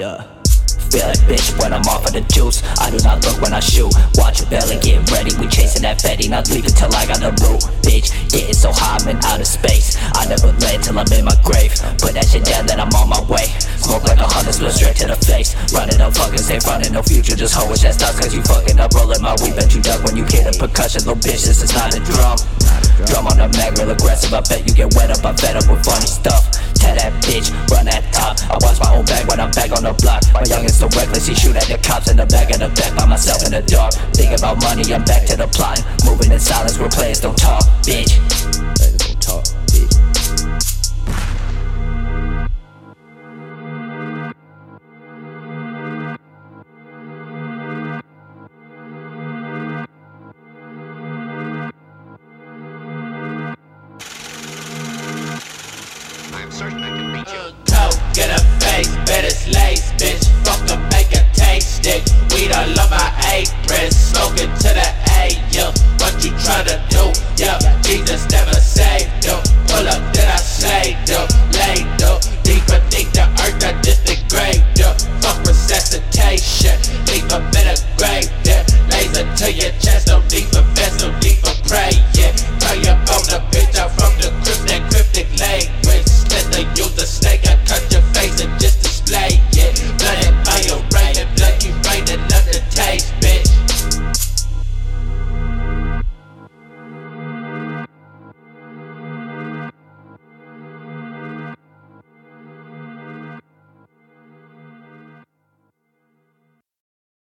Yeah. Feel like bitch when I'm off of the juice. I do not look when I shoot. Watch your belly get ready. We chasing that fatty, not leaving till I got the root. Bitch, getting so high, I'm in outer space. I never land till I'm in my grave. Put that shit down, then I'm on my way. Smoke like a hundred, split straight to the face. Running up, fucking safe, running no future. Just hoe that starts cause you fucking up. Rolling my weed, bet you duck when you hear the percussion. Little bitch, this is not a drum. Drum on the mag, real aggressive. I bet you get wet up. I'm fed up with funny stuff. Tell that bitch, run that top. I watch my own bag when I'm back on the block. My youngest so reckless, he shoot at the cops in the back of the back by myself in the dark. Think about money, I'm back to the plot. Moving in silence where players don't talk, bitch. Don't talk, bitch. I'm certain I can reach you. Coke, get a face, bet it's lace, bitch. Fuck them, make a taste stick. We don't love our aprons, smoking to the A, yeah. What you tryna do, yeah? Jesus never saved them. Pull up, then I say them.